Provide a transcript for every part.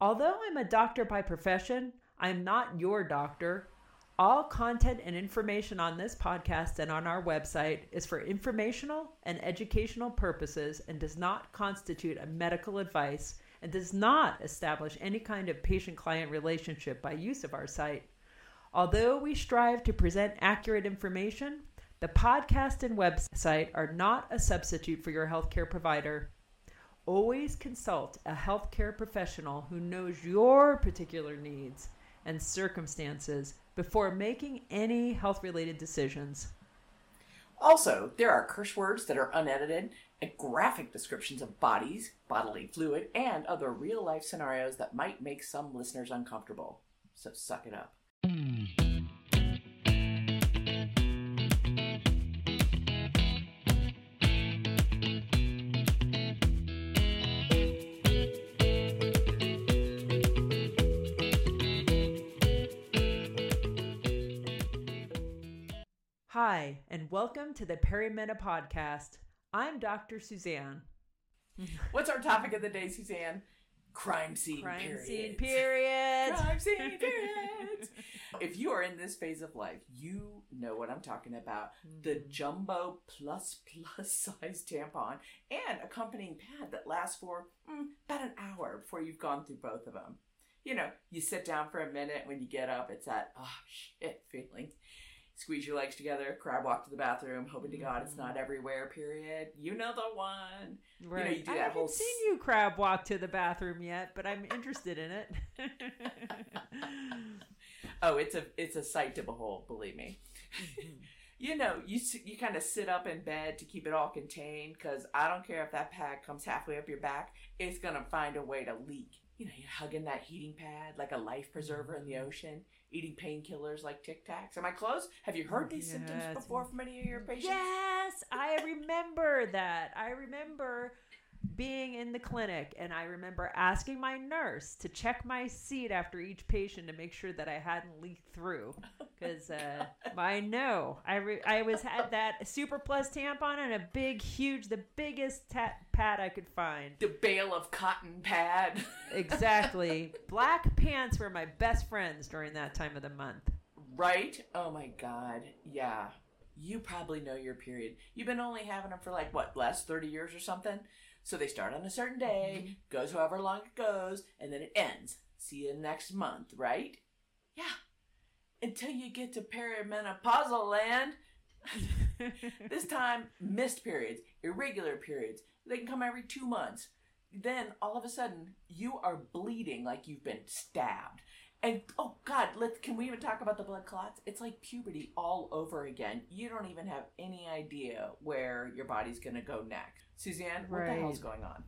Although I'm a doctor by profession, I'm not your doctor. All content and information on this podcast and on our website is for informational and educational purposes and does not constitute a medical advice and does not establish any kind of patient client relationship by use of our site. Although we strive to present accurate information, the podcast and website are not a substitute for your healthcare provider. Always consult a healthcare professional who knows your particular needs and circumstances before making any health related decisions. Also, there are curse words that are unedited and graphic descriptions of bodies, bodily fluid, and other real life scenarios that might make some listeners uncomfortable. So suck it up. Mm. Hi, and welcome to the Perimena Podcast. I'm Dr. Suzanne. What's our topic of the day, Suzanne? Crime scene Crime periods. scene period. Crime scene periods. if you are in this phase of life, you know what I'm talking about. The Mm-hmm. jumbo plus plus size tampon and accompanying pad that lasts for mm, about an hour before you've gone through both of them. You know, you sit down for a minute when you get up, it's that, oh shit feeling. Squeeze your legs together, crab walk to the bathroom, hoping to God it's not mm. everywhere, period. You know the one. Right. You know, you do I that haven't whole seen you crab walk to the bathroom yet, but I'm interested in it. Oh, it's a it's a sight to behold, believe me. Mm-hmm. you know, you you kind of sit up in bed to keep it all contained because I don't care if that pad comes halfway up your back, it's gonna find a way to leak. You know, you're hugging that heating pad like a life preserver in the mm-hmm. ocean, eating painkillers like Tic Tacs. Am I close? Have you heard these symptoms before from any of your patients? yes, I remember that. I remember being in the clinic and I remember asking my nurse to check my seat after each patient to make sure that I hadn't leaked through because uh, I know I re- I was had that super plus tampon and a big huge the biggest ta- pad I could find The bale of cotton pad. Exactly. Black pants were my best friends during that time of the month. Right? Oh my god. Yeah. You probably know your period. You've been only having them for like what, last 30 years or something? So they start on a certain day, mm-hmm. goes however long it goes, and then it ends. See you next month, right? Yeah. Until you get to perimenopausal land. this time, missed periods, irregular periods. They can come every two months. Then all of a sudden, you are bleeding like you've been stabbed. And oh God, let's can we even talk about the blood clots? It's like puberty all over again. You don't even have any idea where your body's gonna go next. Suzanne, what the Right. hell's going on?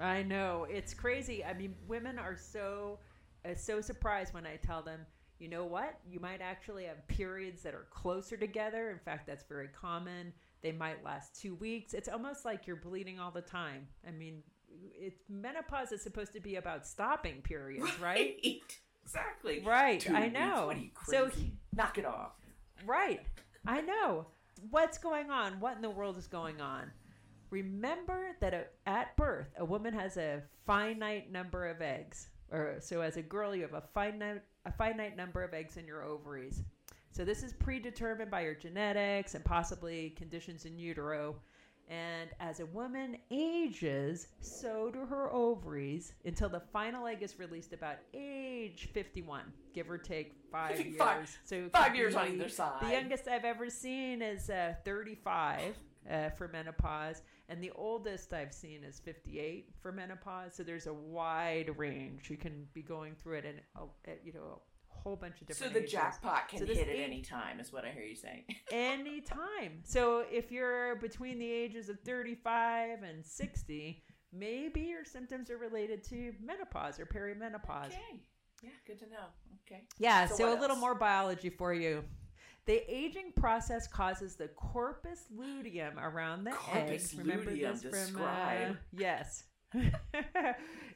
I know it's crazy. I mean, women are so uh, so surprised when I tell them, you know what? You might actually have periods that are closer together. In fact, that's very common. They might last two weeks. It's almost like you're bleeding all the time. I mean, it's menopause is supposed to be about stopping periods, right? exactly. Right, Two I weeks. know. You So-? Knock it off. Right. I know. What's going on? What in the world is going on? Remember that a, at birth, a woman has a finite number of eggs. Or so as a girl, you have a finite a finite number of eggs in your ovaries. So this is predetermined by your genetics and possibly conditions in utero. And as a woman ages, so do her ovaries until the final egg is released about age 51, give or take five years. Five- so five years on either side. The youngest I've ever seen is uh, 35 uh, for menopause, and the oldest I've seen is 58 for menopause. So there's a wide range. You can be going through it in, uh, you know, a whole bunch of different. So the ages. jackpot can So hit at any time, is what I hear you saying. any time. So if you're between the ages of 35 and 60, maybe your symptoms are related to menopause or perimenopause. okay. Yeah, good to know. Okay. Yeah, So so, a little more biology for you. The aging process causes the corpus luteum around the Corpus eggs. Remember luteum, this from uh, describe. yes.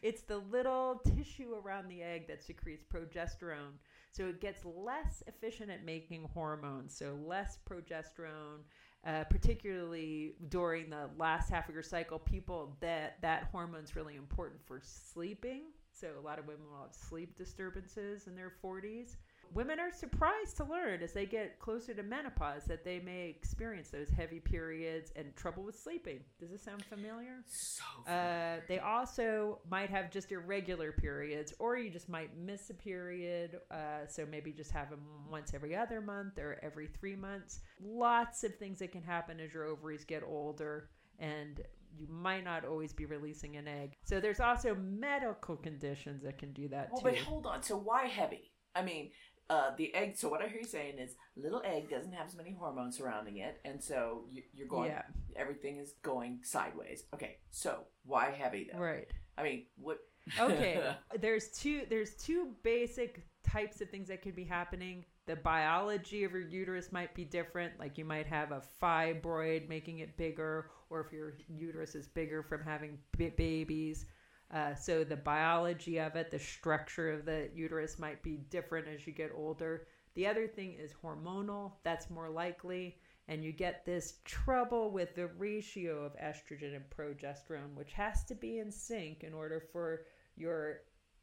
it's the little tissue around the egg that secretes progesterone. So it gets less efficient at making hormones. So less progesterone uh, particularly during the last half of your cycle, people that that hormone's really important for sleeping. So a lot of women will have sleep disturbances in their 40s women are surprised to learn as they get closer to menopause that they may experience those heavy periods and trouble with sleeping. Does this sound familiar? So Uh, they also might have just irregular periods, or you just might miss a period. Uh, so maybe just have them once every other month or every three months. Lots of things that can happen as your ovaries get older, and you might not always be releasing an egg. So there's also medical conditions that can do that well, too. but hold on. So why heavy? I mean, uh, the egg. So what I hear you saying is, little egg doesn't have as many hormones surrounding it, and so you, you're going. yeah, Everything is going sideways. Okay, so why heavy though? right. I mean, what? okay there's two there's two basic types of things that could be happening the biology of your uterus might be different like you might have a fibroid making it bigger or if your uterus is bigger from having b- babies uh, so the biology of it the structure of the uterus might be different as you get older the other thing is hormonal that's more likely and you get this trouble with the ratio of estrogen and progesterone which has to be in sync in order for your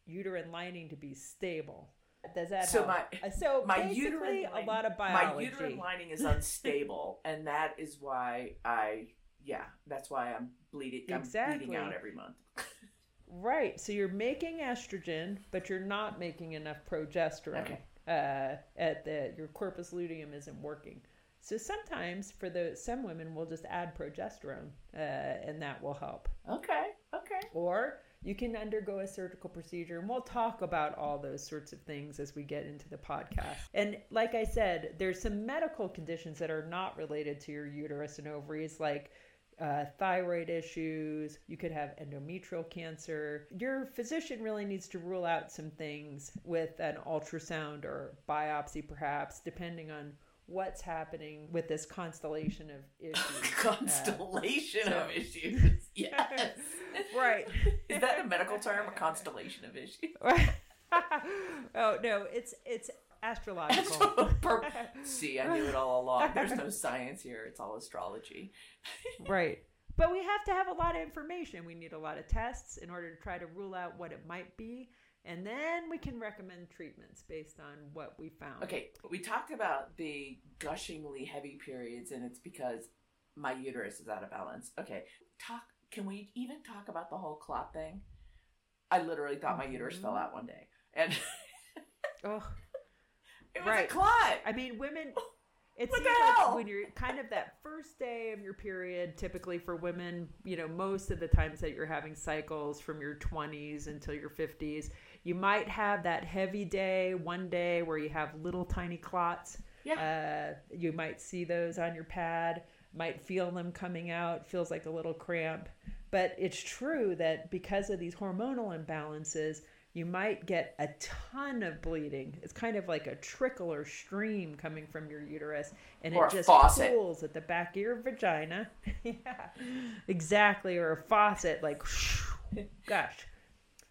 uterine lining to be stable. Does that So help? my- Uh, so my uterine a lot of biology. My uterine lining is unstable, and that is why I. Yeah, that's why I'm bleeding. I'm bleeding out every month. Right. So you're making estrogen, but you're not making enough progesterone. Okay. Uh, at the your corpus luteum isn't working. So sometimes for the some women will just add progesterone, uh, and that will help. Okay. Okay. Or you can undergo a surgical procedure, and we'll talk about all those sorts of things as we get into the podcast. And like I said, there's some medical conditions that are not related to your uterus and ovaries, like uh, thyroid issues. You could have endometrial cancer. Your physician really needs to rule out some things with an ultrasound or biopsy, perhaps, depending on what's happening with this constellation of issues. constellation so- of issues. Yes. right. Is that a medical term? A constellation of issues? oh no, it's it's astrological. Per- See, I knew it all along. There's no science here. It's all astrology. right. But we have to have a lot of information. We need a lot of tests in order to try to rule out what it might be, and then we can recommend treatments based on what we found. Okay, we talked about the gushingly heavy periods, and it's because my uterus is out of balance. Okay, talk. Can we even talk about the whole clot thing? I literally thought my uterus fell mm-hmm. out one day, and Oh, it was Right. a clot. I mean, women. It What seems like hell? when you're kind of that first day of your period, typically for women, you know, most of the times that you're having cycles from your 20s until your 50s, you might have that heavy day, one day where you have little tiny clots. Uh, you might see those on your pad, might feel them coming out, feels like a little cramp. But it's true that because of these hormonal imbalances, you might get a ton of bleeding. It's kind of like a trickle or stream coming from your uterus, and Or it just faucet. pools at the back of your vagina. yeah, exactly, or a faucet, like, gosh.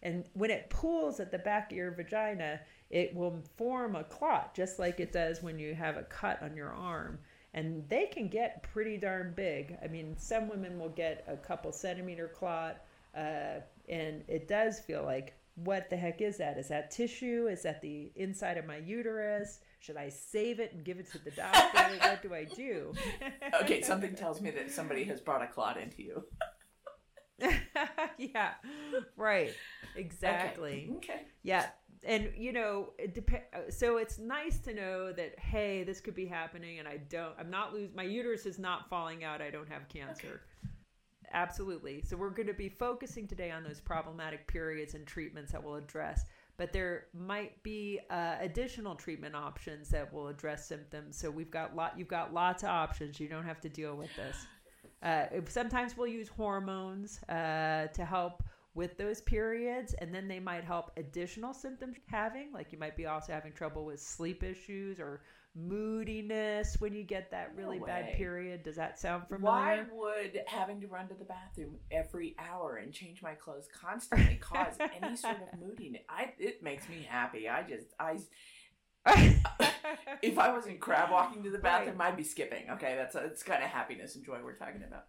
And when it pools at the back of your vagina, it will form a clot, just like it does when you have a cut on your arm. And they can get pretty darn big. I mean, some women will get a couple centimeter clot, uh, and it does feel like, what the heck is that? Is that tissue? Is that the inside of my uterus? Should I save it and give it to the doctor? what do I do? Okay, something tells me that somebody has brought a clot into you. yeah, right. Exactly. Okay. okay. Yeah, and you know, it dep- So it's nice to know that hey, this could be happening, and I don't. I'm not losing, My uterus is not falling out. I don't have cancer. Absolutely. So we're going to be focusing today on those problematic periods and treatments that we'll address. But there might be uh, additional treatment options that will address symptoms. So we've got lot. You've got lots of options. You don't have to deal with this. Uh, sometimes we'll use hormones uh, to help with those periods, and then they might help additional symptoms having. Like you might be also having trouble with sleep issues or moodiness when you get that No really bad period. Does that sound familiar? Why would having to run to the bathroom every hour and change my clothes constantly cause any sort of moodiness? I it makes me happy. I just I if I wasn't crab walking to the bathroom, right. I'd be skipping. Okay, that's it's kind of happiness and joy we're talking about.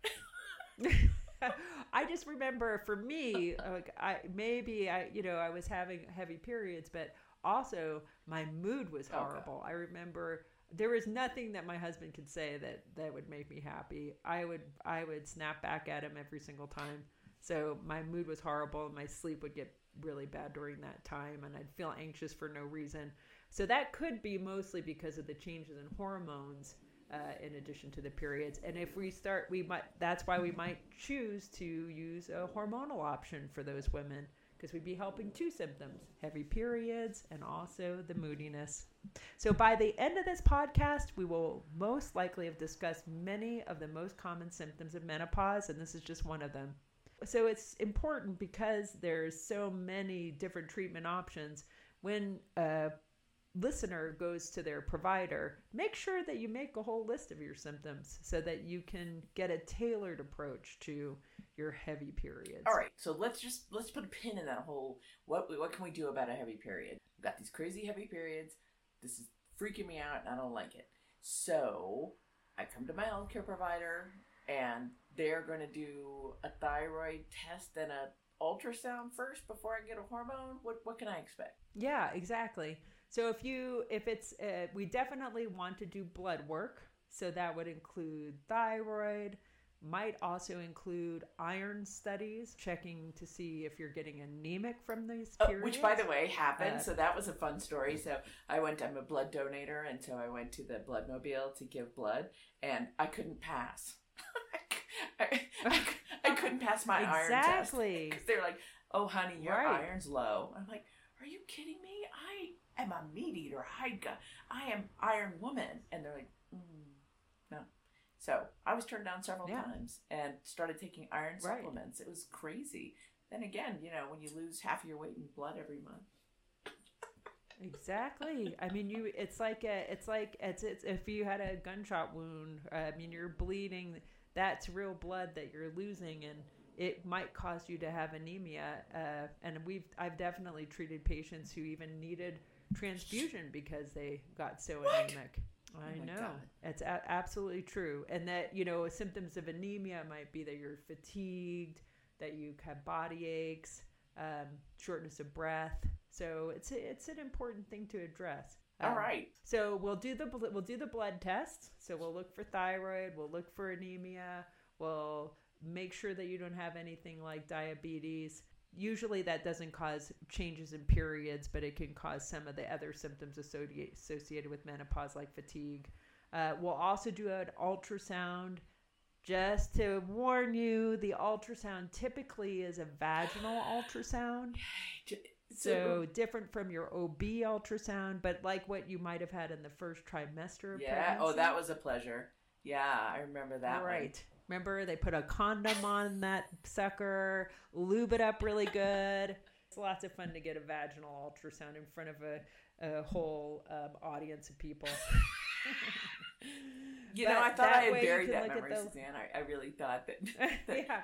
I just remember for me, like I maybe I you know I was having heavy periods, but also my mood was horrible. Okay. I remember there was nothing that my husband could say that that would make me happy. I would I would snap back at him every single time. So my mood was horrible and my sleep would get really bad during that time and I'd feel anxious for no reason. So that could be mostly because of the changes in hormones uh, in addition to the periods. And if we start, we might. That's why we might choose to use a hormonal option for those women because we'd be helping two symptoms: heavy periods and also the moodiness. So by the end of this podcast, we will most likely have discussed many of the most common symptoms of menopause, and this is just one of them. So it's important because there's so many different treatment options. When a listener goes to their provider, make sure that you make a whole list of your symptoms so that you can get a tailored approach to your heavy periods. All right, so let's just let's put a pin in that whole what what can we do about a heavy period? We've got these crazy heavy periods. This is freaking me out and I don't like it. So, I come to my healthcare provider and they're going to do a thyroid test and a ultrasound first before I get a hormone. What what can I expect? Yeah, exactly. So if you if it's uh, we definitely want to do blood work. So that would include thyroid, might also include iron studies, checking to see if you're getting anemic from these periods. Oh, which, by the way, happened. Uh, so that was a fun story. So I went. I'm a blood donator, and so I went to the blood mobile to give blood, and I couldn't pass. I, I, I, couldn't pass my exactly. iron test. Exactly. They're like, "Oh, honey, your right. iron's low." I'm like, "Are you kidding me? I am a meat eater. I I am Iron Woman. And they're like, mm, no. So I was turned down several yeah. times and started taking iron right. supplements. It was crazy. Then again, you know, when you lose half of your weight in blood every month. Exactly. I mean, you. It's like a, It's like it's, it's if you had a gunshot wound. I mean, you're bleeding. That's real blood that you're losing, and it might cause you to have anemia. Uh, and we've I've definitely treated patients who even needed transfusion because they got so what? anemic. I oh know. God. It's a- absolutely true. And that, you know, symptoms of anemia might be that you're fatigued, that you have body aches, um, shortness of breath. So it's a, it's an important thing to address. Um, All right. So we'll do the we'll do the blood test. So we'll look for thyroid, we'll look for anemia, we'll make sure that you don't have anything like diabetes usually that doesn't cause changes in periods, but it can cause some of the other symptoms associated with menopause, like fatigue. Uh, we'll also do an ultrasound. Just to warn you, the ultrasound typically is a vaginal ultrasound. So different from your OB ultrasound, but like what you might have had in the first trimester. yeah. Oh, that was a pleasure. Yeah, I remember that. Right. One. Remember, they put a condom on that sucker, lube it up really good. It's lots of fun to get a vaginal ultrasound in front of a, a whole um, audience of people. you but know, I thought I had buried that memory, the... Suzanne. I, I, really thought that, that yeah,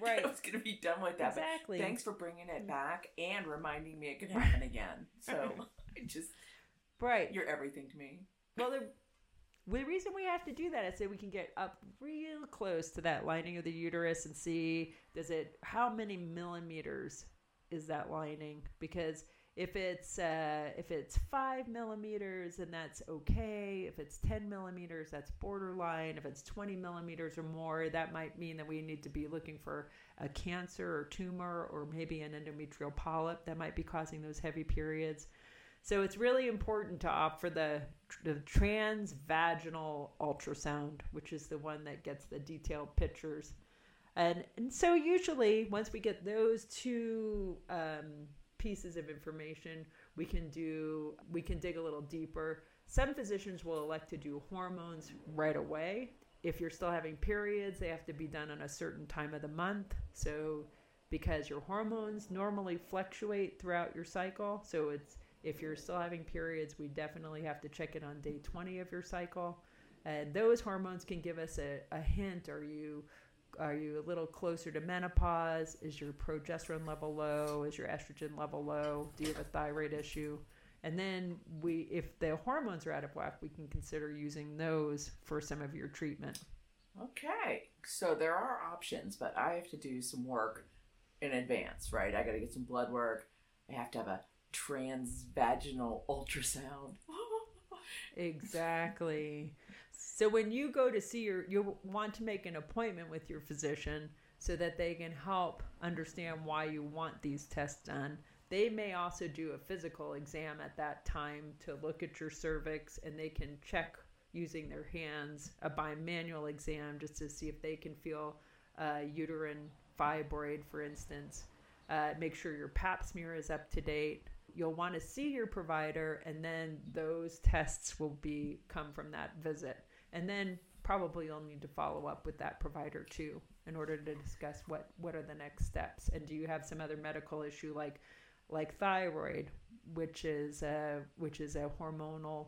right. I was going to be done with that. Exactly. But thanks for bringing it back and reminding me it could happen again. So I just, right, you're everything to me. Well, the reason we have to do that is so we can get up real close to that lining of the uterus and see does it how many millimeters is that lining? Because if it's uh, if it's five millimeters and that's okay. If it's 10 millimeters that's borderline. If it's 20 millimeters or more that might mean that we need to be looking for a cancer or tumor or maybe an endometrial polyp that might be causing those heavy periods so it's really important to opt for the, the transvaginal ultrasound, which is the one that gets the detailed pictures. And, and so usually once we get those two um, pieces of information, we can do we can dig a little deeper. Some physicians will elect to do hormones right away. If you're still having periods, they have to be done on a certain time of the month. So because your hormones normally fluctuate throughout your cycle, so it's if you're still having periods, we definitely have to check it on day 20 of your cycle. And those hormones can give us a, a hint. Are you are you a little closer to menopause? Is your progesterone level low? Is your estrogen level low? Do you have a thyroid issue? And then we, if the hormones are out of whack, we can consider using those for some of your treatment. Okay, so there are options, but I have to do some work in advance, right? I got to get some blood work. I have to have a transvaginal ultrasound. exactly. So when you go to see your, you want to make an appointment with your physician so that they can help understand why you want these tests done. They may also do a physical exam at that time to look at your cervix and they can check using their hands a bimanual exam just to see if they can feel uh, uterine fibroid, for instance. Uh, make sure your pap smear is up to date. You'll want to see your provider, and then those tests will be come from that visit. And then probably you'll need to follow up with that provider too in order to discuss what what are the next steps. And do you have some other medical issue like like thyroid, which is a which is a hormonal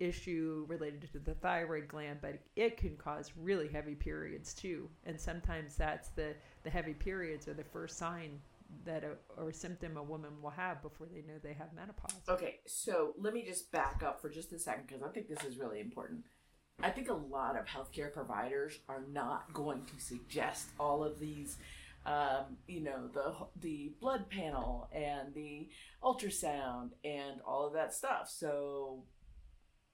issue related to the thyroid gland, but it can cause really heavy periods too. And sometimes that's the, the heavy periods are the first sign that a, or symptom a woman will have before they know they have menopause. Okay, so let me just back up for just a second because I think this is really important. I think a lot of healthcare providers are not going to suggest all of these, um, you know, the the blood panel and the ultrasound and all of that stuff. So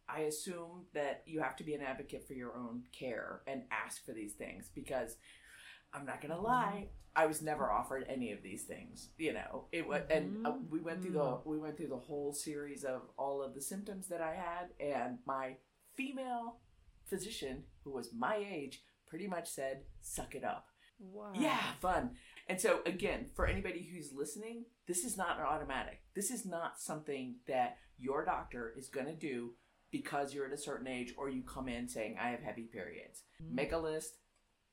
I assume that you have to be an advocate for your own care and ask for these things because I'm not gonna lie, I was never offered any of these things. You know, it was, and uh, we went through the mm-hmm. we went through the whole series of all of the symptoms that I had, and my female physician, who was my age, pretty much said, "Suck it up." Wow. Yeah, fun. And so again, for anybody who's listening, this is not an automatic. This is not something that your doctor is to do because you're at a certain age or you come in saying I have heavy periods. Mm-hmm. Make a list,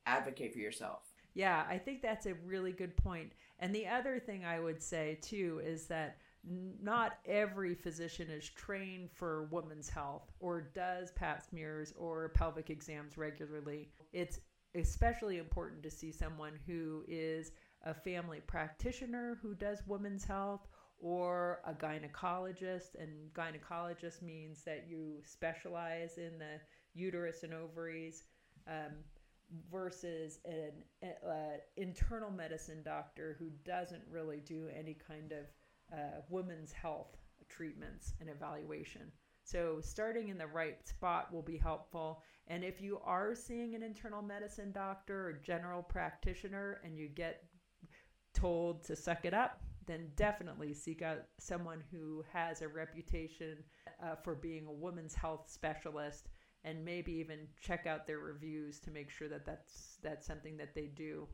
advocate for yourself. Yeah, I think that's a really good point. And the other thing I would say too is that not every physician is trained for women's health or does pap smears or pelvic exams regularly. It's especially important to see someone who is a family practitioner who does women's health or a gynecologist. And gynecologist means that you specialize in the uterus and ovaries. Um, versus an uh, internal medicine doctor who doesn't really do any kind of uh, women's health treatments and evaluation. So, starting in the right spot will be helpful. And if you are seeing an internal medicine doctor or general practitioner and you get told to suck it up, then definitely seek out someone who has a reputation uh, for being a women's health specialist and maybe even check out their reviews to make sure that that's that's something that they do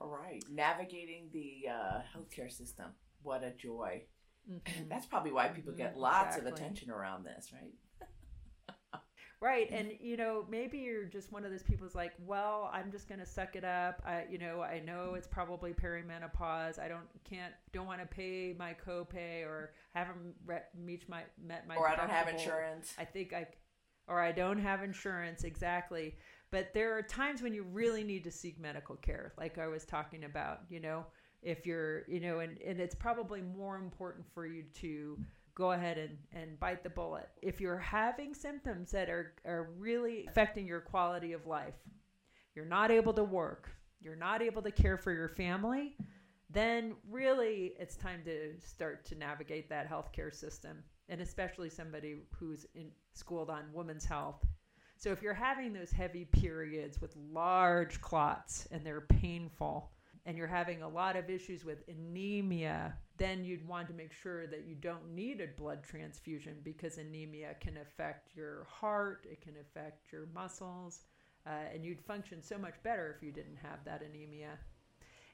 all right navigating the uh, healthcare system what a joy mm-hmm. that's probably why people get mm-hmm. lots exactly. of attention around this right Right. And, you know, maybe you're just one of those people who's like, well, I'm just going to suck it up. I, you know, I know it's probably perimenopause. I don't, can't, don't want to pay my copay or haven't re- reached my, met my, or I don't have insurance. I think I, or I don't have insurance. Exactly. But there are times when you really need to seek medical care, like I was talking about, you know, if you're, you know, and, and it's probably more important for you to, go ahead and, and bite the bullet. If you're having symptoms that are, are really affecting your quality of life, you're not able to work, you're not able to care for your family, then really it's time to start to navigate that healthcare system, and especially somebody who's in, schooled on women's health. So if you're having those heavy periods with large clots and they're painful, and you're having a lot of issues with anemia, then you'd want to make sure that you don't need a blood transfusion because anemia can affect your heart, it can affect your muscles, uh, and you'd function so much better if you didn't have that anemia.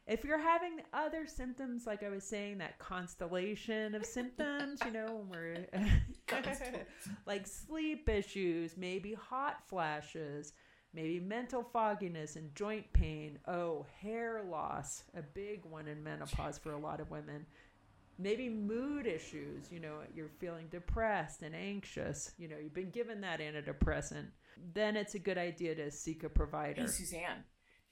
If you're having other symptoms, like I was saying, that constellation of symptoms, you know, when we're like sleep issues, maybe hot flashes, maybe mental fogginess and joint pain. Oh, hair loss, a big one in menopause for a lot of women. Maybe mood issues, you know, you're feeling depressed and anxious, you know, you've been given that antidepressant. Then it's a good idea to seek a provider. Hey, Suzanne,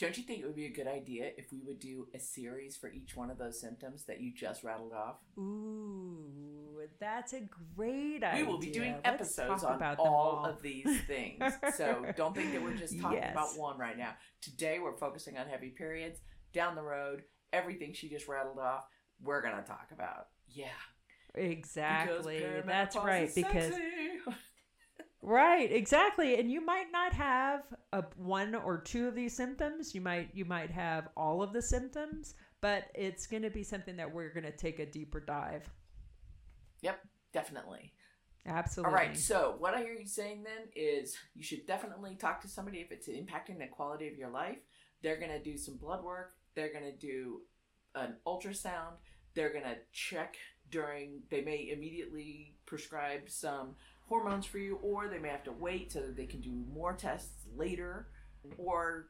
don't you think it would be a good idea if we would do a series for each one of those symptoms that you just rattled off? Ooh, That's a great idea. We will be doing episodes on about them all of these things. so don't think that we're just talking Yes. about one right now. Today we're focusing on heavy periods. Down the road, everything she just rattled off, we're going to talk about. Yeah. Exactly. That's right. Because. right, exactly. And you might not have a, one or two of these symptoms. You might you might have all of the symptoms, but it's going to be something that we're going to take a deeper dive. Yep, definitely. Absolutely. All right. So what I hear you saying then is you should definitely talk to somebody if it's impacting the quality of your life. They're going to do some blood work. They're going to do an ultrasound. They're going to check during. They may immediately prescribe some hormones for you, or they may have to wait so that they can do more tests later, or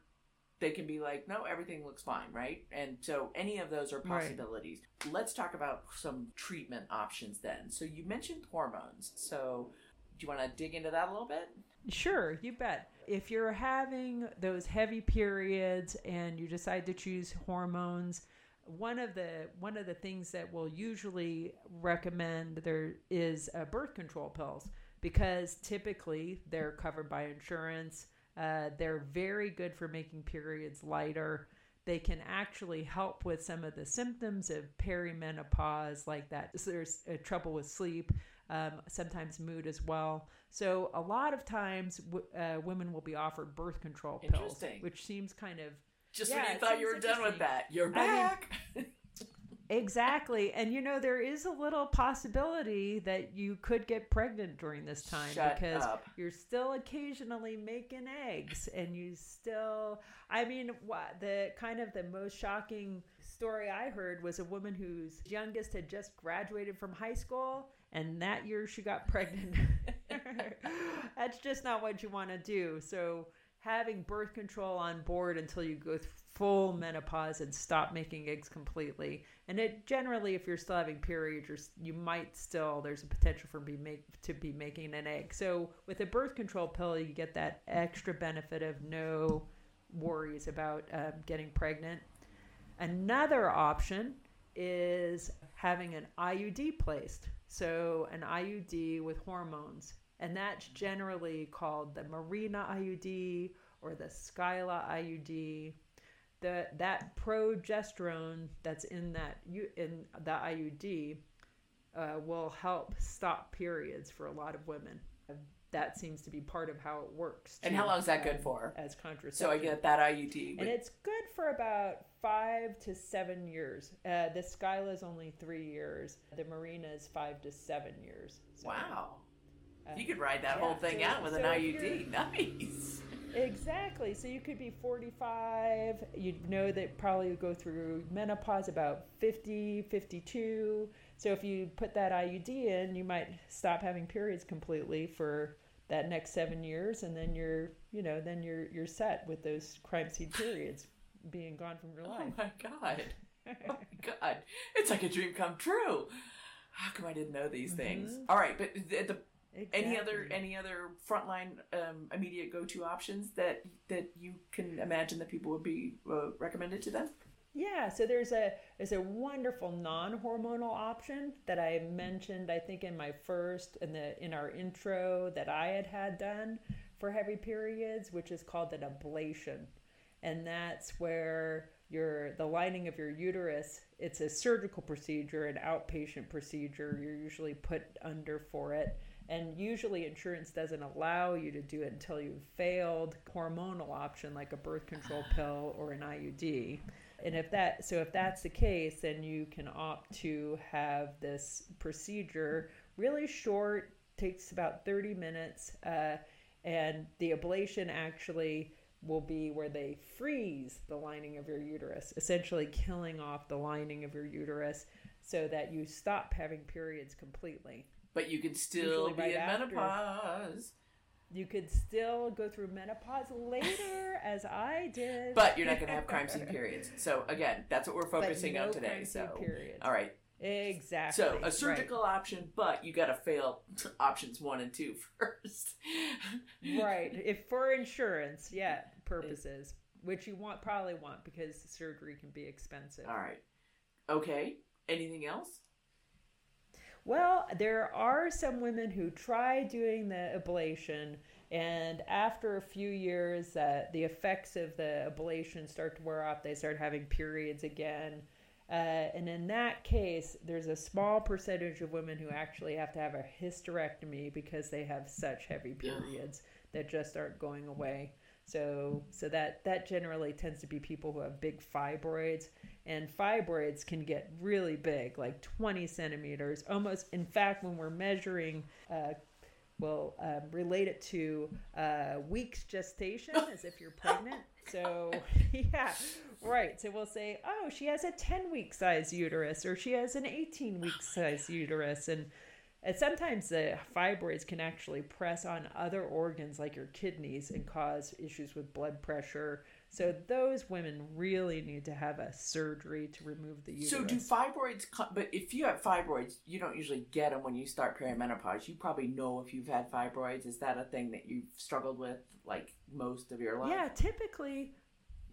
they can be like, no, everything looks fine, right? And so any of those are Right. possibilities. Let's talk about some treatment options then. So you mentioned hormones. So do you want to dig into that a little bit? Sure, you bet. If you're having those heavy periods and you decide to choose hormones, one of the one of the things that we'll usually recommend there is uh, birth control pills because typically they're covered by insurance. Uh, they're very good for making periods lighter. They can actually help with some of the symptoms of perimenopause, like that. So there's uh, trouble with sleep, um, sometimes mood as well. So a lot of times, w- uh, women will be offered birth control pills, which seems kind of Just Yeah, when you thought you were done with that, you're I mean- back. exactly. And you know, there is a little possibility that you could get pregnant during this time Shut because up. you're still occasionally making eggs, and you still. I mean, what the kind of the most shocking story I heard was a woman whose youngest had just graduated from high school, and that year she got pregnant. That's just not what you want to do. So having birth control on board until you go th- full menopause and stop making eggs completely. And it generally, if you're still having periods, you're, you might still there's a potential for be make to be making an egg. So with a birth control pill, you get that extra benefit of no worries about um, getting pregnant. Another option is having an IUD placed. So, an IUD with hormones. And that's generally called the Mirena IUD or the Skyla IUD. The, that progesterone that's in that U- in the IUD uh, will help stop periods for a lot of women. That seems to be part of how it works. And how long is that good um, for? As contraception. So I get that IUD. And it's good for about five to seven years. Uh, the Skyla is only three years. The Mirena is five to seven years. So, wow. Uh, You could ride that yeah, whole thing so- out with so an IUD. Nice. Exactly. So you could be 45. You'd know that probably would go through menopause about 50, 52. So if you put that IUD in, you might stop having periods completely for that next seven years, and then you're, you know, then you're you're set with those crime scene periods being gone from your life. Oh my god. Oh my god. It's like a dream come true. How come I didn't know these things? Mhm. All right, but the, the, any other any other frontline um, immediate go to options that that you can imagine that people would be uh, recommended to them? Yeah, so there's a there's a wonderful non-hormonal option that I mentioned I think in my first in the in our intro that I had had done for heavy periods, which is called an ablation. And that's where your the lining of your uterus, it's a surgical procedure, an outpatient procedure. You're usually put under for it. And usually insurance doesn't allow you to do it until you've failed hormonal option like a birth control pill or an IUD. And if that so if that's the case, then you can opt to have this procedure really short, takes about 30 minutes, uh, and the ablation actually will be where they freeze the lining of your uterus, essentially killing off the lining of your uterus so that you stop having periods completely. But you can still Usually be right in after. menopause. You could still go through menopause later, as I did. But you're not going to have crime scene periods. So again, that's what we're focusing no on today. crime scene So periods. all right. Exactly. So a right. surgical option, but you got to fail options one and two first. right if for insurance yeah purposes which you want probably want because surgery can be expensive All right. Okay. Anything else? Well, there are some women who try doing the ablation, and after a few years, uh, the effects of the ablation start to wear off. They start having periods again. Uh, and in that case, there's a small percentage of women who actually have to have a hysterectomy because they have such heavy periods that just aren't going away. So, so that that generally tends to be people who have big fibroids, and fibroids can get really big, like 20 centimeters. Almost, in fact, when we're measuring, uh, we'll um, relate it to uh, weeks gestation, as if you're pregnant. So, yeah, right. So we'll say, oh, she has a 10 week size uterus, or she has an 18 week size uterus, and and sometimes the fibroids can actually press on other organs like your kidneys and cause issues with blood pressure. So those women really need to have a surgery to remove the uterus. So do fibroids? But if you have fibroids, you don't usually get them when you start perimenopause. You probably know if you've had fibroids. Is that a thing that you've struggled with like most of your life? Yeah, typically,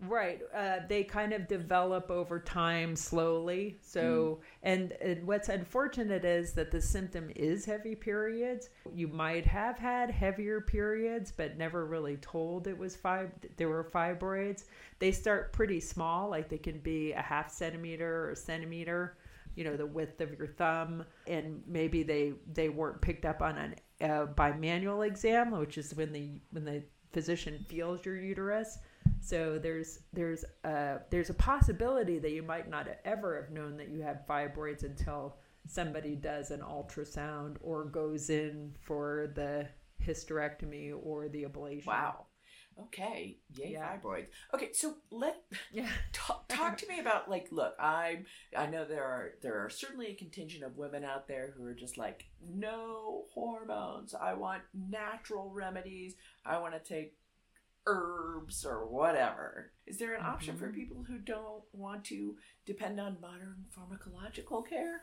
right. Uh, they kind of develop over time slowly. So, and, and what's unfortunate is that the symptom is heavy periods. You might have had heavier periods, but never really told it was fib- there were fibroids. They start pretty small, like they can be a half centimeter or a centimeter. You know, the width of your thumb, and maybe they they weren't picked up on an uh, bimanual exam, which is when the when the physician feels your uterus. So there's there's a there's a possibility that you might not ever have known that you had fibroids until somebody does an ultrasound or goes in for the hysterectomy or the ablation. Wow. Okay. Yay, Yeah. fibroids. Okay, so let Yeah. talk, talk to me about like look i i know there are there are certainly a contingent of women out there who are just like no hormones i want natural remedies i want to take herbs or whatever is there an option for Mhm. people who don't want to depend on modern pharmacological care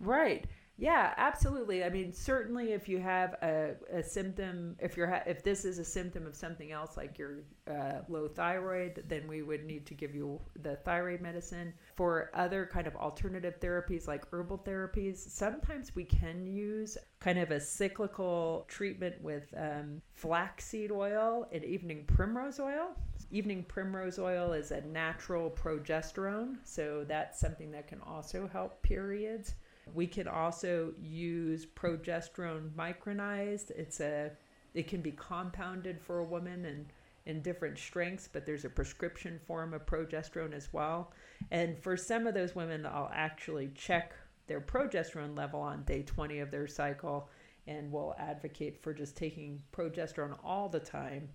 Right. Yeah, absolutely. I mean, certainly if you have a, a symptom, if you're ha- if this is a symptom of something else like your uh, low thyroid, then we would need to give you the thyroid medicine. For other kind of alternative therapies like herbal therapies, sometimes we can use kind of a cyclical treatment with um, flaxseed oil and evening primrose oil. Evening primrose oil is a natural progesterone, so that's something that can also help periods. We can also use progesterone micronized. It's a it can be compounded for a woman and in different strengths, but there's a prescription form of progesterone as well. And for some of those women, I'll actually check their progesterone level on day 20 of their cycle and will advocate for just taking progesterone all the time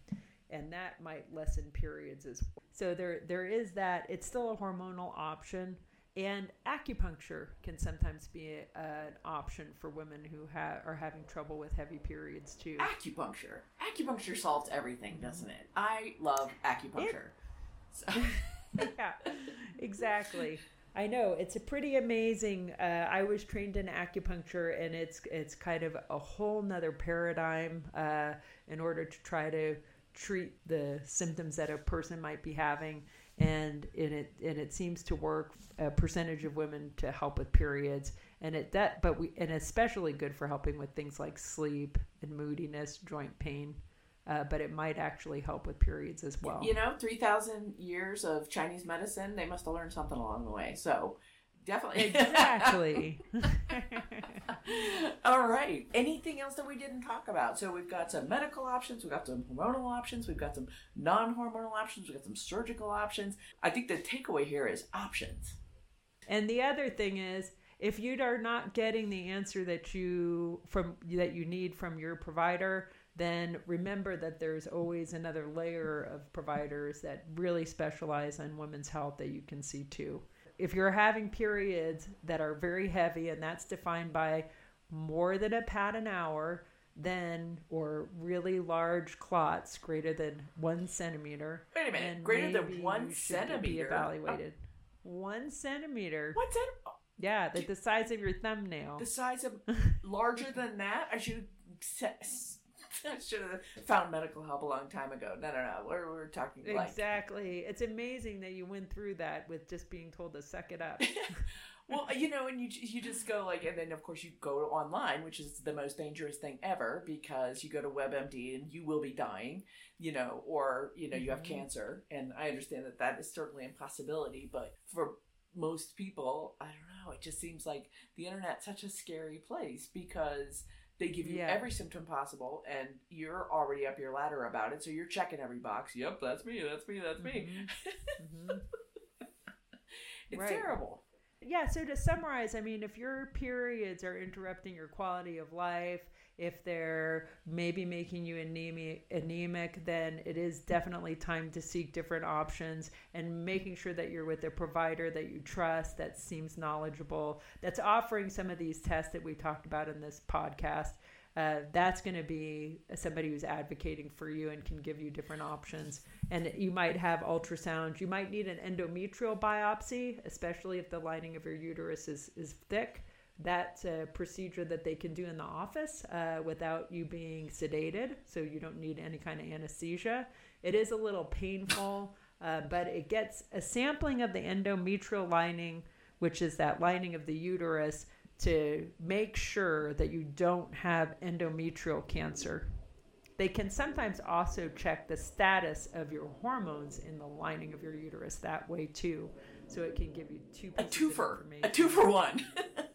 and that might lessen periods as well. So there there is that it's still a hormonal option and acupuncture can sometimes be a, an option for women who ha- are having trouble with heavy periods too. acupuncture acupuncture solves everything doesn't it i love acupuncture so, yeah, exactly. I know it's a pretty amazing. Uh, I was trained in acupuncture, and it's it's kind of a whole nother paradigm uh, in order to try to treat the symptoms that a person might be having, and and it and it seems to work. A percentage of women to help with periods, and it that but we and especially good for helping with things like sleep and moodiness, joint pain. Uh, but it might actually help with periods as well. You know, 3,000 years of Chinese medicine, they must have learned something along the way. So, definitely. Exactly. All right. Anything else that we didn't talk about? So, we've got some medical options, we've got some hormonal options, we've got some non hormonal options, we've got some surgical options. I think the takeaway here is options. and the other thing is, if you are not getting the answer that you from that you need from your provider, then remember that there's always another layer of providers that really specialize on women's health that you can see too. If you're having periods that are very heavy, and that's defined by more than a pad an hour, then or really large clots greater than one centimeter, Wait a minute. Greater than one centimeter. be evaluated. One centimeter. What's that? Yeah, the, the size of your thumbnail. The size of larger than that? I should I should have found medical help a long time ago. No, no, no. We're, we're talking like Exactly. It's amazing that you went through that with just being told to suck it up. well, you know, and you you just go like, and then of course you go online, which is the most dangerous thing ever because you go to WebMD and you will be dying, you know, or you know you have Mhm. cancer, and I understand that that is certainly a possibility, but for most people, I don't know, it just seems like the internet's such a scary place because they give you Yeah. every symptom possible and you're already up your ladder about it so you're checking every box yep that's me that's me that's me Mhm. it's Right. terrible Yeah, so to summarize, I mean, if your periods are interrupting your quality of life, if they're maybe making you anemic, anemic, then it is definitely time to seek different options and making sure that you're with a provider that you trust, that seems knowledgeable, that's offering some of these tests that we talked about in this podcast. Uh, that's going to be somebody who's advocating for you and can give you different options. And you might have ultrasound. You might need an endometrial biopsy, especially if the lining of your uterus is, is thick. That's a procedure that they can do in the office uh, without you being sedated, so you don't need any kind of anesthesia. It is a little painful, uh, but it gets a sampling of the endometrial lining, which is that lining of the uterus, to make sure that you don't have endometrial cancer. They can sometimes also check the status of your hormones in the lining of your uterus that way too. So it can give you two a pieces two of for information. a two for one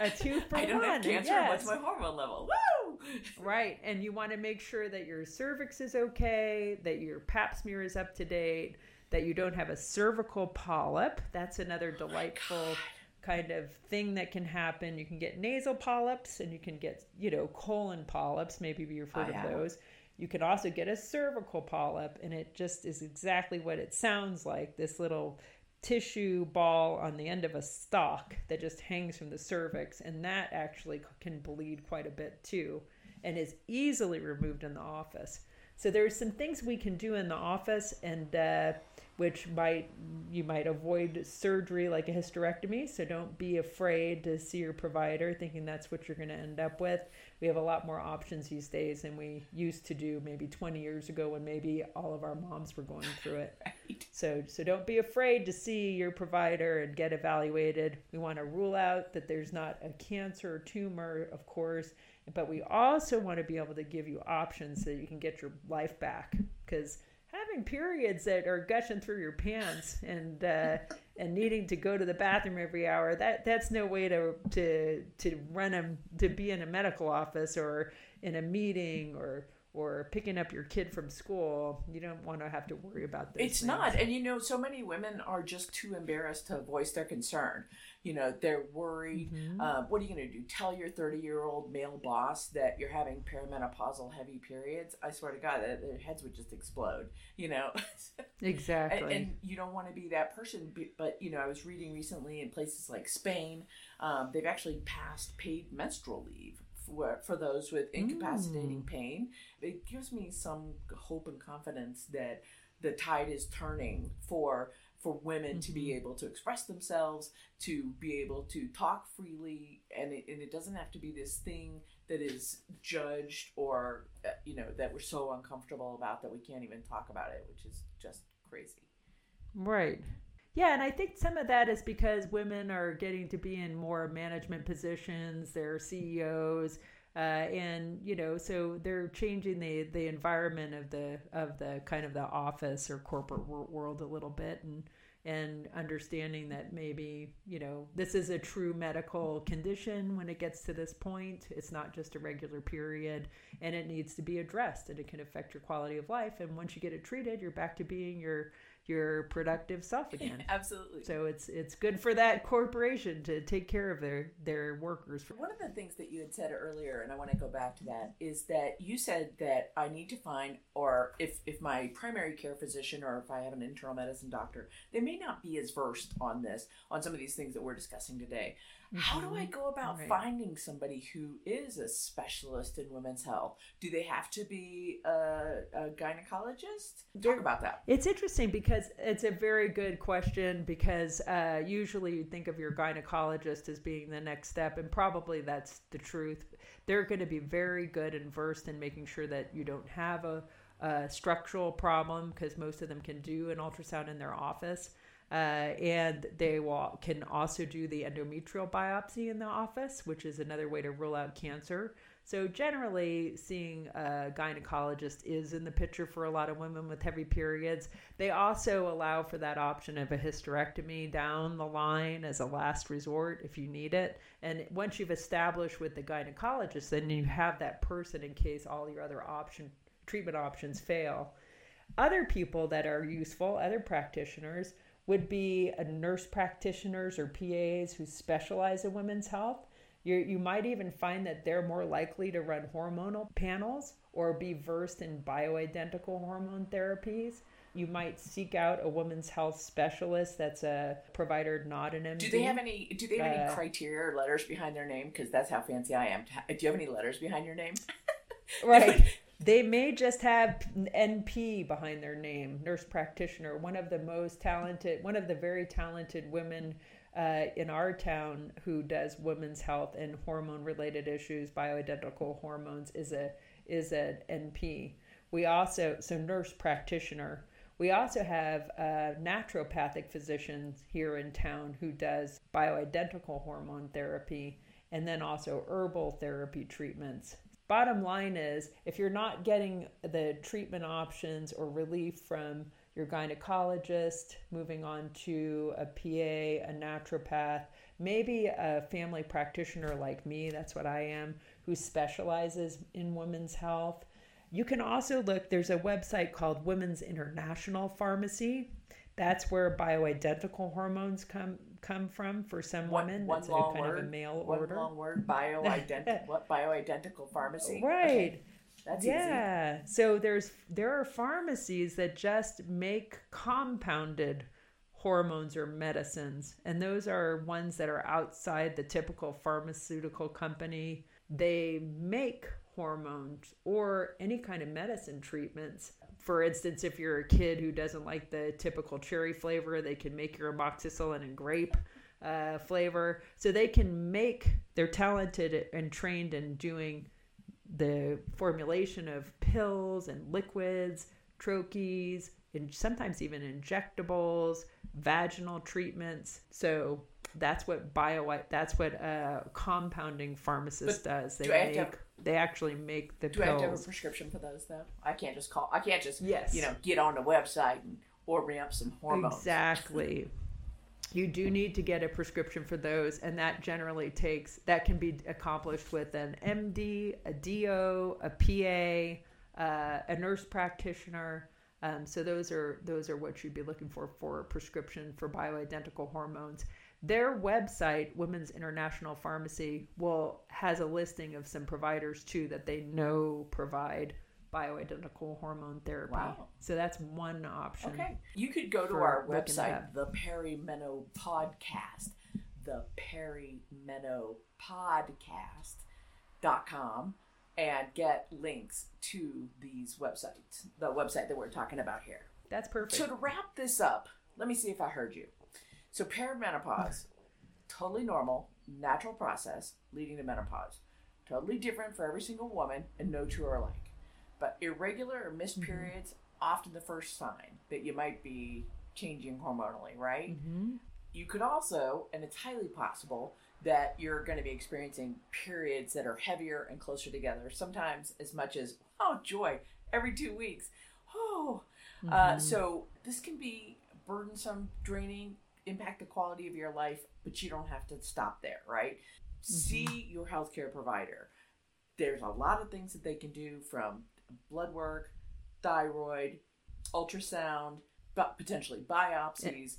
A two for I don't one, have cancer yes. what's my hormone level woo Right, and you want to make sure that your cervix is okay, that your pap smear is up to date, that you don't have a cervical polyp. That's another oh delightful kind of thing that can happen. You can get nasal polyps and you can get, you know, colon polyps. Maybe you've heard I of those. You can also get a cervical polyp, and it just is exactly what it sounds like this little tissue ball on the end of a stalk that just hangs from the cervix, and that actually can bleed quite a bit too, and is easily removed in the office. So there's some things we can do in the office, and uh, which might you might avoid surgery like a hysterectomy. So don't be afraid to see your provider, thinking that's what you're going to end up with. We have a lot more options these days than we used to do maybe 20 years ago when maybe all of our moms were going through it. Right. So so don't be afraid to see your provider and get evaluated. We want to rule out that there's not a cancer or tumor, of course, but we also want to be able to give you options so that you can get your life back because having periods that are gushing through your pants and uh, and needing to go to the bathroom every hour that that's no way to to to run a to be in a medical office or in a meeting or or picking up your kid from school you don't want to have to worry about those It's things. not. And you know, so many women are just too embarrassed to voice their concern. You know, they're worried. Mhm. Um, what are you going to do? Tell your 30 year old male boss that you're having perimenopausal heavy periods? I swear to God, their their heads would just explode, you know? exactly and, and you don't want to be that person. But, you know, I was reading recently in places like Spain, um, they've actually passed paid menstrual leave. For, for those with incapacitating Mm. pain, it gives me some hope and confidence that the tide is turning for for women to be Mhm. able to express themselves, to be able to talk freely, and it, and it doesn't have to be this thing that is judged or uh, you know that we're so uncomfortable about that we can't even talk about it, which is just crazy. Right. Yeah, and I think some of that is because women are getting to be in more management positions, they're CEOs, uh, and you know, so they're changing the the environment of the of the kind of the office or corporate world a little bit, and and understanding that maybe you know this is a true medical condition when it gets to this point. It's not just a regular period, and it needs to be addressed, and it can affect your quality of life. And once you get it treated, you're back to being your your productive self again. Absolutely. So it's it's good for that corporation to take care of their their workers. One of the things that you had said earlier, and I want to go back to that, is that you said that I need to find, or if, if my primary care physician or if I have an internal medicine doctor, they may not be as versed on this, on some of these things that we're discussing today. How do I go about Right. finding somebody who is a specialist in women's health? Do they have to be a, a gynecologist? Talk about that. It's interesting because it's a very good question because uh, usually you think of your gynecologist as being the next step, and probably that's the truth. They're going to be very good and versed in making sure that you don't have a, a structural problem because most of them can do an ultrasound in their office. Uh, and they will, can also do the endometrial biopsy in the office, which is another way to rule out cancer. So, generally, seeing a gynecologist is in the picture for a lot of women with heavy periods. They also allow for that option of a hysterectomy down the line as a last resort if you need it. And once you've established with the gynecologist, then you have that person in case all your other option treatment options fail. Other people that are useful, other practitioners, would be nurse practitioners or PAs who specialize in women's health. you you might even find that they're more likely to run hormonal panels or be versed in bioidentical hormone therapies. You might seek out a women's health specialist that's a provider, not an MD. Do they have any? Do they have any Uh, criteria or letters behind their name? Because that's how fancy I am. Do you have any letters behind your name? Right. They may just have NP behind their name, nurse practitioner. One of the most talented, one of the very talented women uh, in our town who does women's health and hormone related issues, bioidentical hormones, is a is an NP. We also so nurse practitioner. We also have a naturopathic physician here in town who does bioidentical hormone therapy and then also herbal therapy treatments. Bottom line is if you're not getting the treatment options or relief from your gynecologist, moving on to a PA, a naturopath, maybe a family practitioner like me, that's what I am, who specializes in women's health. You can also look, there's a website called Women's International Pharmacy. That's where bioidentical hormones come come from for some One- women. one it's long a kind word. of a mail One order. long word. Bioidentical. what bioidentical pharmacy? Right. Okay, That's easy. yeah. So there's there are pharmacies that just make compounded hormones or medicines, and those are ones that are outside the typical pharmaceutical company. They make hormones or any kind of medicine treatments. For instance, if you're a kid who doesn't like the typical cherry flavor, they can make your amoxicillin and grape uh, flavor. So they can make, they're talented and trained in doing the formulation of pills and liquids, troches, and sometimes even injectables, vaginal treatments. So that's what bio that's what a compounding pharmacist does. They do make have- they actually make the Do I have to have a prescription for those though? I can't just call. I can't just Yes. you know get on the website and order up some hormones. Exactly. You do need to get a prescription for those, and that generally takes that can be accomplished with an MD, a DO, a PA, uh, a nurse practitioner. Um, so those are those are what you'd be looking for for a prescription for bioidentical hormones. Their website, Women's International Pharmacy, will has a listing of some providers too that they know provide bioidentical hormone therapy. Wow. So that's one option. Okay. You could go to our website, the Perimeno Podcast, the Perry Meno Podcast.com, and get links to these websites, the website that we're talking about here. That's perfect. So to wrap this up, let me see if I heard you. So perimenopause, totally normal, natural process leading to menopause. Totally different for every single woman and no two are alike. But irregular or missed periods, often the first sign that you might be changing hormonally, right? Mhm. You could also, and it's highly possible, that you're going to be experiencing periods that are heavier and closer together, sometimes as much as, oh, joy, every two weeks. Oh, uh, so this can be burdensome, draining, impact the quality of your life, but you don't have to stop there, right? Mm-hmm. See your healthcare provider. There's a lot of things that they can do from blood work, thyroid, ultrasound, but potentially biopsies.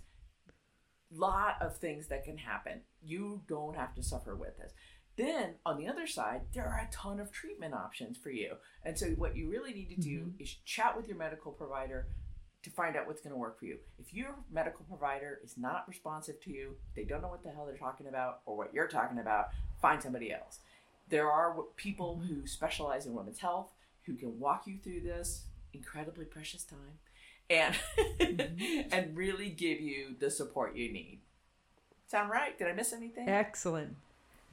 Lot of things that can happen. You don't have to suffer with this. Then on the other side, there are a ton of treatment options for you. And so what you really need to do mm-hmm. is chat with your medical provider to find out what's going to work for you. If your medical provider is not responsive to you, they don't know what the hell they're talking about or what you're talking about, find somebody else. There are people mm-hmm. who specialize in women's health who can walk you through this incredibly precious time and mm-hmm. and really give you the support you need. Sound right? Did I miss anything? Excellent.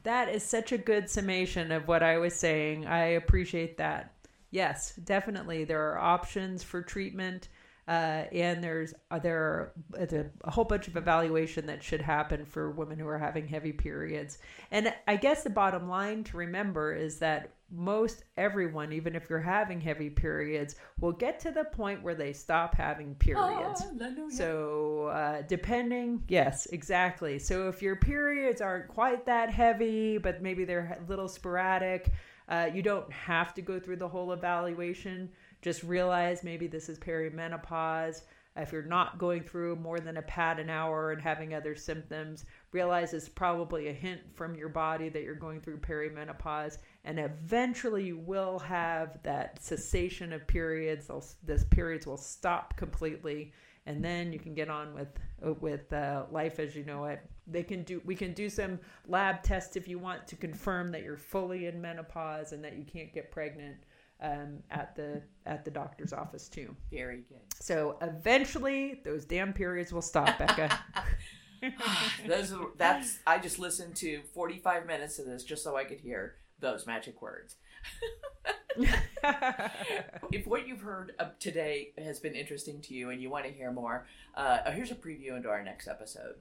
That is such a good summation of what I was saying. I appreciate that. Yes, definitely. There are options for treatment. Uh, and there's uh, there are a, a whole bunch of evaluation that should happen for women who are having heavy periods. And I guess the bottom line to remember is that most everyone, even if you're having heavy periods, will get to the point where they stop having periods. Hallelujah. So, uh, depending, yes, exactly. So, if your periods aren't quite that heavy, but maybe they're a little sporadic, uh, you don't have to go through the whole evaluation. Just realize maybe this is perimenopause. If you're not going through more than a pad an hour and having other symptoms, realize it's probably a hint from your body that you're going through perimenopause. And eventually you will have that cessation of periods. This periods will stop completely. And then you can get on with with uh, life as you know it. They can do. We can do some lab tests if you want to confirm that you're fully in menopause and that you can't get pregnant um, at the at the doctor's office too. Very good. So eventually, those damn periods will stop, Becca. Those are, that's I just listened to 45 minutes of this just so I could hear those magic words. if what you've heard today has been interesting to you and you want to hear more, uh, here's a preview into our next episode.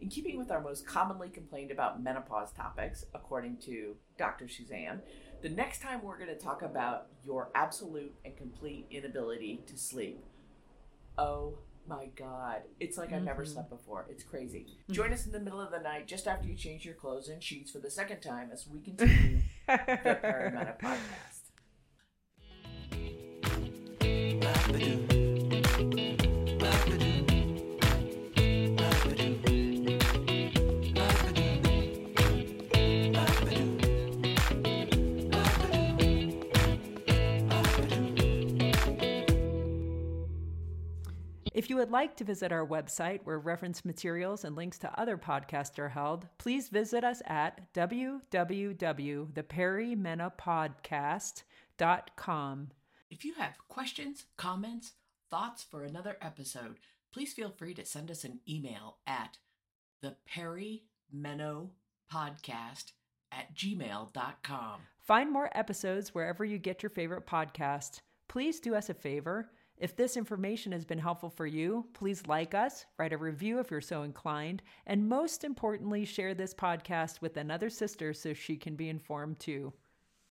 In keeping with our most commonly complained about menopause topics, according to Dr. Suzanne, the next time we're going to talk about your absolute and complete inability to sleep. Oh my God. It's like I've never Mhm. slept before. It's crazy. Join us in the middle of the night just after you change your clothes and sheets for the second time as we continue the Perimeno podcast. If you would like to visit our website where reference materials and links to other podcasts are held, please visit us at www.theperimenopodcast.com. If you have questions, comments, thoughts for another episode, please feel free to send us an email at the perimenopodcast at gmail.com. Find more episodes wherever you get your favorite podcast. Please do us a favor. If this information has been helpful for you, please like us, write a review if you're so inclined, and most importantly, share this podcast with another sister so she can be informed too.